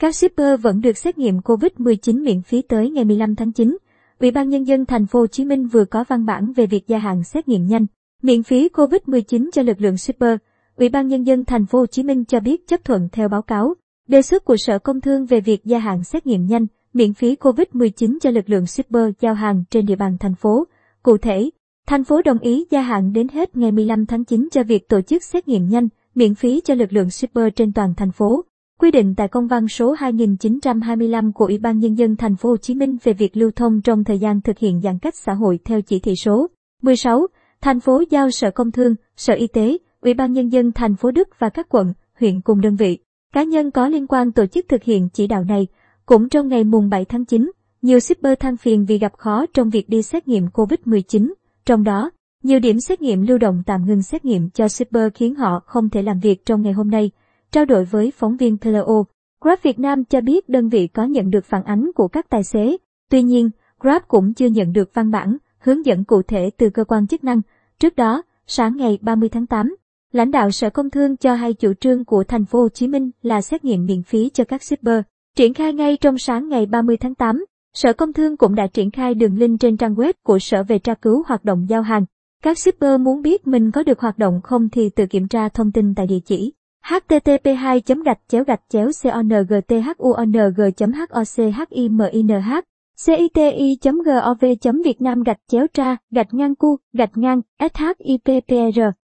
Các shipper vẫn được xét nghiệm COVID-19 miễn phí tới ngày 15 tháng 9. Ủy ban nhân dân thành phố Hồ Chí Minh vừa có văn bản về việc gia hạn xét nghiệm nhanh miễn phí COVID-19 cho lực lượng shipper. Ủy ban nhân dân thành phố Hồ Chí Minh cho biết chấp thuận theo báo cáo đề xuất của Sở Công Thương về việc gia hạn xét nghiệm nhanh miễn phí COVID-19 cho lực lượng shipper giao hàng trên địa bàn thành phố. Cụ thể, thành phố đồng ý gia hạn đến hết ngày 15 tháng 9 cho việc tổ chức xét nghiệm nhanh miễn phí cho lực lượng shipper trên toàn thành phố. Quy định tại công văn số 2925 của Ủy ban nhân dân thành phố Hồ Chí Minh về việc lưu thông trong thời gian thực hiện giãn cách xã hội theo chỉ thị số 16, thành phố giao Sở Công Thương, Sở Y tế, Ủy ban nhân dân thành phố Đức và các quận, huyện cùng đơn vị, cá nhân có liên quan tổ chức thực hiện chỉ đạo này. Cũng trong ngày mùng 7 tháng 9, nhiều shipper than phiền vì gặp khó trong việc đi xét nghiệm COVID-19, trong đó, nhiều điểm xét nghiệm lưu động tạm ngừng xét nghiệm cho shipper khiến họ không thể làm việc trong ngày hôm nay. Trao đổi với phóng viên theo Grab Việt Nam cho biết đơn vị có nhận được phản ánh của các tài xế. Tuy nhiên, Grab cũng chưa nhận được văn bản, hướng dẫn cụ thể từ cơ quan chức năng. Trước đó, sáng ngày 30 tháng 8, lãnh đạo Sở Công Thương cho hay chủ trương của thành phố Hồ Chí Minh là xét nghiệm miễn phí cho các shipper. Triển khai ngay trong sáng ngày 30 tháng 8, Sở Công Thương cũng đã triển khai đường link trên trang web của Sở về tra cứu hoạt động giao hàng. Các shipper muốn biết mình có được hoạt động không thì tự kiểm tra thông tin tại địa chỉ http 2 gạch chéo gạch chéo congthung hochiminh citi gov việt nam gạch chéo tra gạch ngang cu gạch ngang shippr